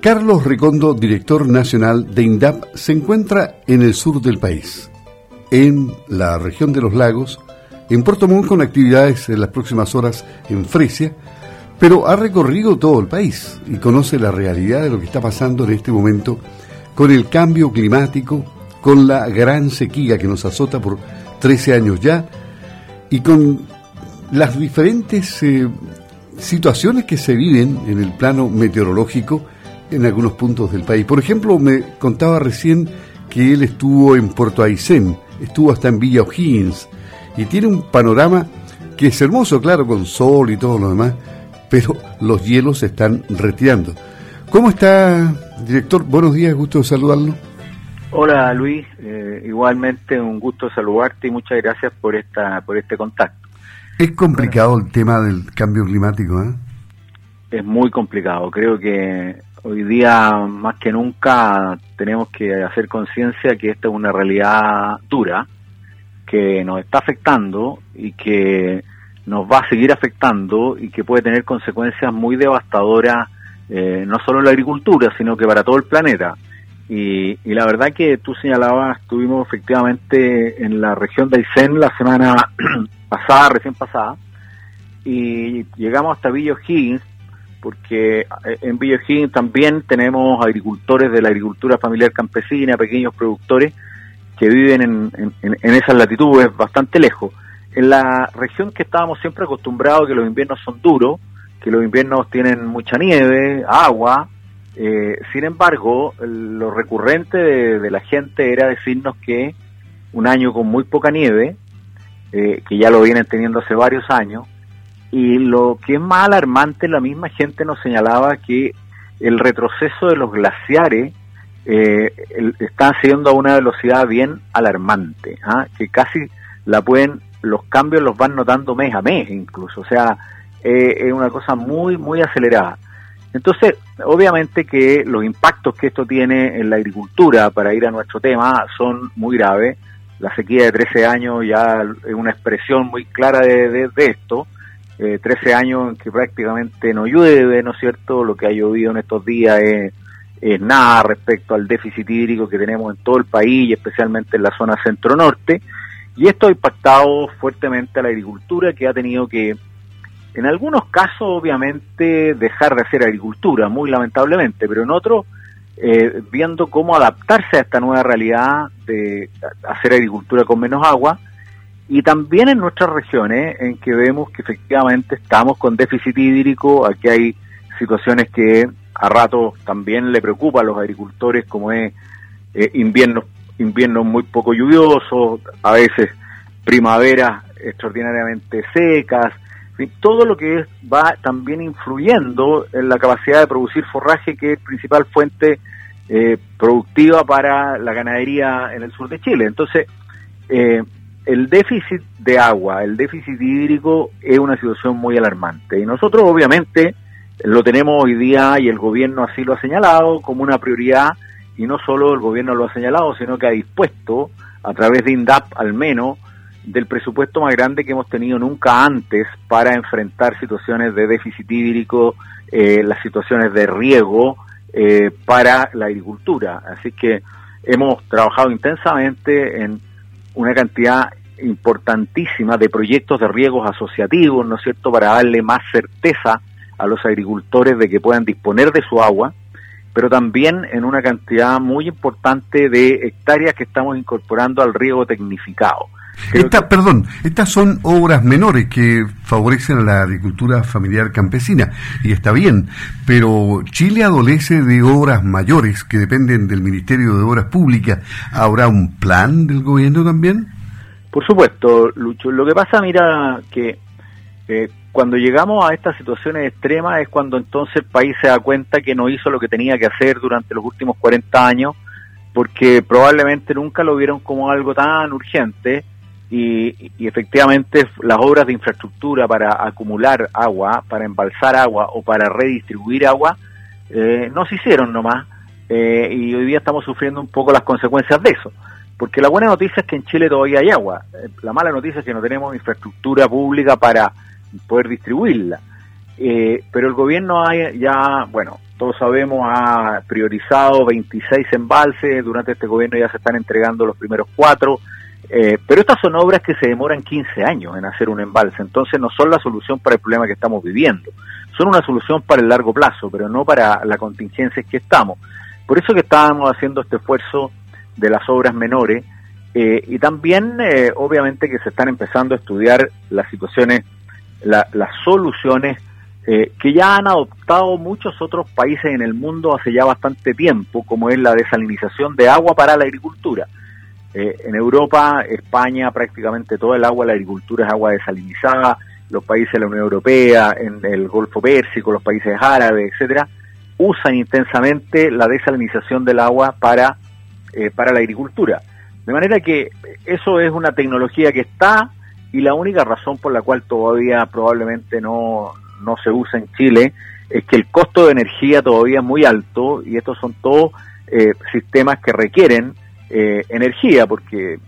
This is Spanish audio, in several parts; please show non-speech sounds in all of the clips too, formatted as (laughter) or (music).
Carlos Recondo, director nacional de INDAP, se encuentra en el sur del país, en la región de los lagos, en Puerto Montt con actividades en las próximas horas en Fresia, pero ha recorrido todo el país y conoce la realidad de lo que está pasando en este momento con el cambio climático, con la gran sequía que nos azota por 13 años ya y con las diferentes eh, situaciones que se viven en el plano meteorológico en algunos puntos del país. Por ejemplo, me contaba recién que él estuvo en Puerto Aysén, estuvo hasta en Villa O'Higgins, y tiene un panorama que es hermoso, claro, con sol y todo lo demás, pero los hielos se están retirando. ¿Cómo está, director? Buenos días, gusto de saludarlo. Hola Luis, eh, igualmente un gusto saludarte y muchas gracias por esta por este contacto. Es complicado el tema del cambio climático, ¿eh? Es muy complicado. Creo que hoy día más que nunca tenemos que hacer conciencia que esta es una realidad dura que nos está afectando y que nos va a seguir afectando y que puede tener consecuencias muy devastadoras eh, no solo en la agricultura sino que para todo el planeta. Y, la verdad que tú señalabas estuvimos efectivamente en la región de Aysén la semana (clears throat) pasada recién pasada y llegamos hasta Villa O'Higgins porque eh, en Higgins también tenemos agricultores de la agricultura familiar campesina, pequeños productores que viven en, en, esas latitudes bastante lejos. En la región que estábamos siempre acostumbrados, que los inviernos son duros, que los inviernos tienen mucha nieve, agua, eh, sin embargo, lo recurrente de, la gente era decirnos que un año con muy poca nieve, eh, que ya lo vienen teniendo hace varios años, y lo que es más alarmante, la misma gente nos señalaba que el retroceso de los glaciares eh, está siendo a una velocidad bien alarmante, ¿ah? que casi la pueden, los cambios los van notando mes a mes incluso, o sea, eh, es una cosa muy, muy acelerada. Entonces, obviamente que los impactos que esto tiene en la agricultura, para ir a nuestro tema, son muy graves. La sequía de 13 años ya es una expresión muy clara de esto eh, 13 años en que prácticamente no llueve, ¿no es cierto? Lo que ha llovido en estos días es, nada respecto al déficit hídrico que tenemos en todo el país y especialmente en la zona centro-norte. Y esto ha impactado fuertemente a la agricultura que ha tenido que, en algunos casos, obviamente, dejar de hacer agricultura, muy lamentablemente, pero en otros, eh, viendo cómo adaptarse a esta nueva realidad de hacer agricultura con menos agua y también en nuestras regiones en que vemos que efectivamente estamos con déficit hídrico, aquí hay situaciones que a rato también le preocupa a los agricultores como es eh, inviernos inviernos muy poco lluviosos, a veces primaveras extraordinariamente secas, todo lo que va también influyendo en la capacidad de producir forraje que es principal fuente eh, productiva para la ganadería en el sur de Chile. Entonces, eh, el déficit de agua, el déficit hídrico es una situación muy alarmante y nosotros obviamente lo tenemos hoy día y el gobierno así lo ha señalado como una prioridad y no solo el gobierno lo ha señalado, sino que ha dispuesto a través de INDAP al menos del presupuesto más grande que hemos tenido nunca antes para enfrentar situaciones de déficit hídrico, eh, las situaciones de riego eh, para la agricultura. Así que hemos trabajado intensamente en una cantidad importantísima de proyectos de riegos asociativos, ¿no es cierto?, para darle más certeza a los agricultores de que puedan disponer de su agua, pero también en una cantidad muy importante de hectáreas que estamos incorporando al riego tecnificado. Esta, Perdón, estas son obras menores que favorecen a la agricultura familiar campesina, y está bien, pero Chile adolece de obras mayores que dependen del Ministerio de Obras Públicas. ¿Habrá un plan del gobierno también? Por supuesto, Lucho. Lo que pasa, mira, que eh, cuando llegamos a estas situaciones extremas es cuando entonces el país se da cuenta que no hizo lo que tenía que hacer durante los últimos 40 años, porque probablemente nunca lo vieron como algo tan urgente y, efectivamente las obras de infraestructura para acumular agua, para embalsar agua o para redistribuir agua eh, no se hicieron nomás eh, y hoy día estamos sufriendo un poco las consecuencias de eso. Porque la buena noticia es que en Chile todavía hay agua. Eh, la mala noticia es que no tenemos infraestructura pública para poder distribuirla. pero el gobierno ya, bueno, todos sabemos, ha priorizado 26 embalses, durante este gobierno ya se están entregando los primeros cuatro, eh, pero estas son obras que se demoran 15 años en hacer un embalse, entonces no son la solución para el problema que estamos viviendo, son una solución para el largo plazo, pero no para la contingencia en que estamos. Por eso que estábamos haciendo este esfuerzo de las obras menores eh, y también, eh, obviamente, que se están empezando a estudiar las situaciones, las soluciones eh, que ya han adoptado muchos otros países en el mundo hace ya bastante tiempo, como es la desalinización de agua para la agricultura. Eh, en Europa, España, prácticamente todo el agua la agricultura es agua desalinizada, los países de la Unión Europea, en el Golfo Pérsico, los países árabes, etcétera, usan intensamente la desalinización del agua para, eh, para la agricultura. De manera que eso es una tecnología que está y la única razón por la cual todavía probablemente no, no se usa en Chile es que el costo de energía todavía es muy alto y estos son todos eh, sistemas que requieren eh, energía porque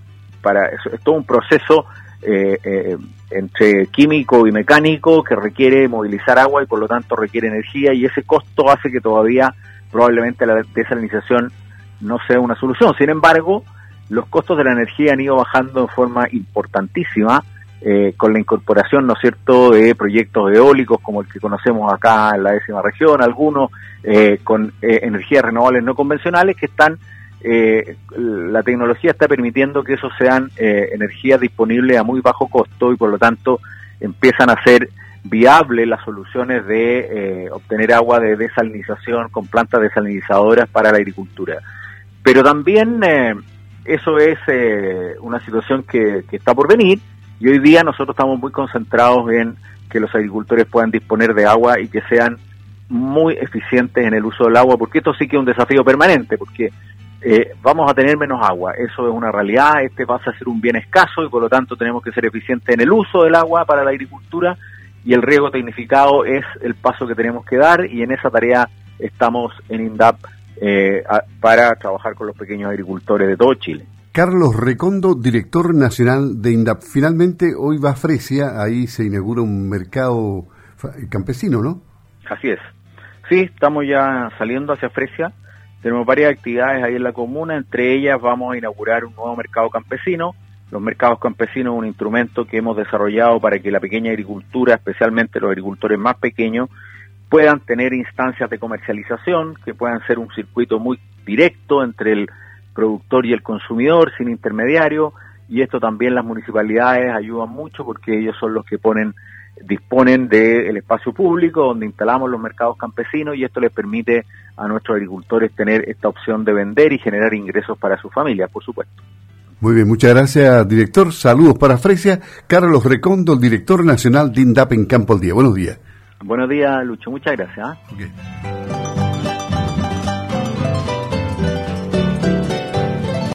para es todo un proceso eh, entre químico y mecánico que requiere movilizar agua y por lo tanto requiere energía y ese costo hace que todavía probablemente la desalinización no sea una solución. Sin embargo, los costos de la energía han ido bajando en forma importantísima eh, con la incorporación, ¿no es cierto?, de proyectos eólicos como el que conocemos acá en la décima región, algunos eh, con eh, energías renovables no convencionales que están, la tecnología está permitiendo que esos sean energías disponibles a muy bajo costo y por lo tanto empiezan a ser viables las soluciones de obtener agua de desalinización con plantas desalinizadoras para la agricultura. Pero también eso es una situación que está por venir y hoy día nosotros estamos muy concentrados en que los agricultores puedan disponer de agua y que sean muy eficientes en el uso del agua, porque esto sí que es un desafío permanente, porque eh, vamos a tener menos agua, eso es una realidad, este pasa a ser un bien escaso y por lo tanto tenemos que ser eficientes en el uso del agua para la agricultura y el riego tecnificado es el paso que tenemos que dar y en esa tarea estamos en INDAP eh, para trabajar con los pequeños agricultores de todo Chile. Carlos Recondo, director nacional de INDAP. Finalmente, hoy va a Fresia, ahí se inaugura un mercado campesino, ¿no? Así es. Sí, estamos ya saliendo hacia Fresia. Tenemos varias actividades ahí en la comuna, entre ellas vamos a inaugurar un nuevo mercado campesino. Los mercados campesinos es un instrumento que hemos desarrollado para que la pequeña agricultura, especialmente los agricultores más pequeños, puedan tener instancias de comercialización, que puedan ser un circuito muy directo entre el productor y el consumidor sin intermediario y esto también las municipalidades ayudan mucho porque ellos son los que ponen disponen del espacio público donde instalamos los mercados campesinos y esto les permite a nuestros agricultores tener esta opción de vender y generar ingresos para su familia, por supuesto. Muy bien, muchas gracias, director. Saludos para Fresia. Carlos Recondo, el director nacional de INDAP en Campo al Día. Buenos días. Buenos días, Lucho. Muchas gracias. ¿ah?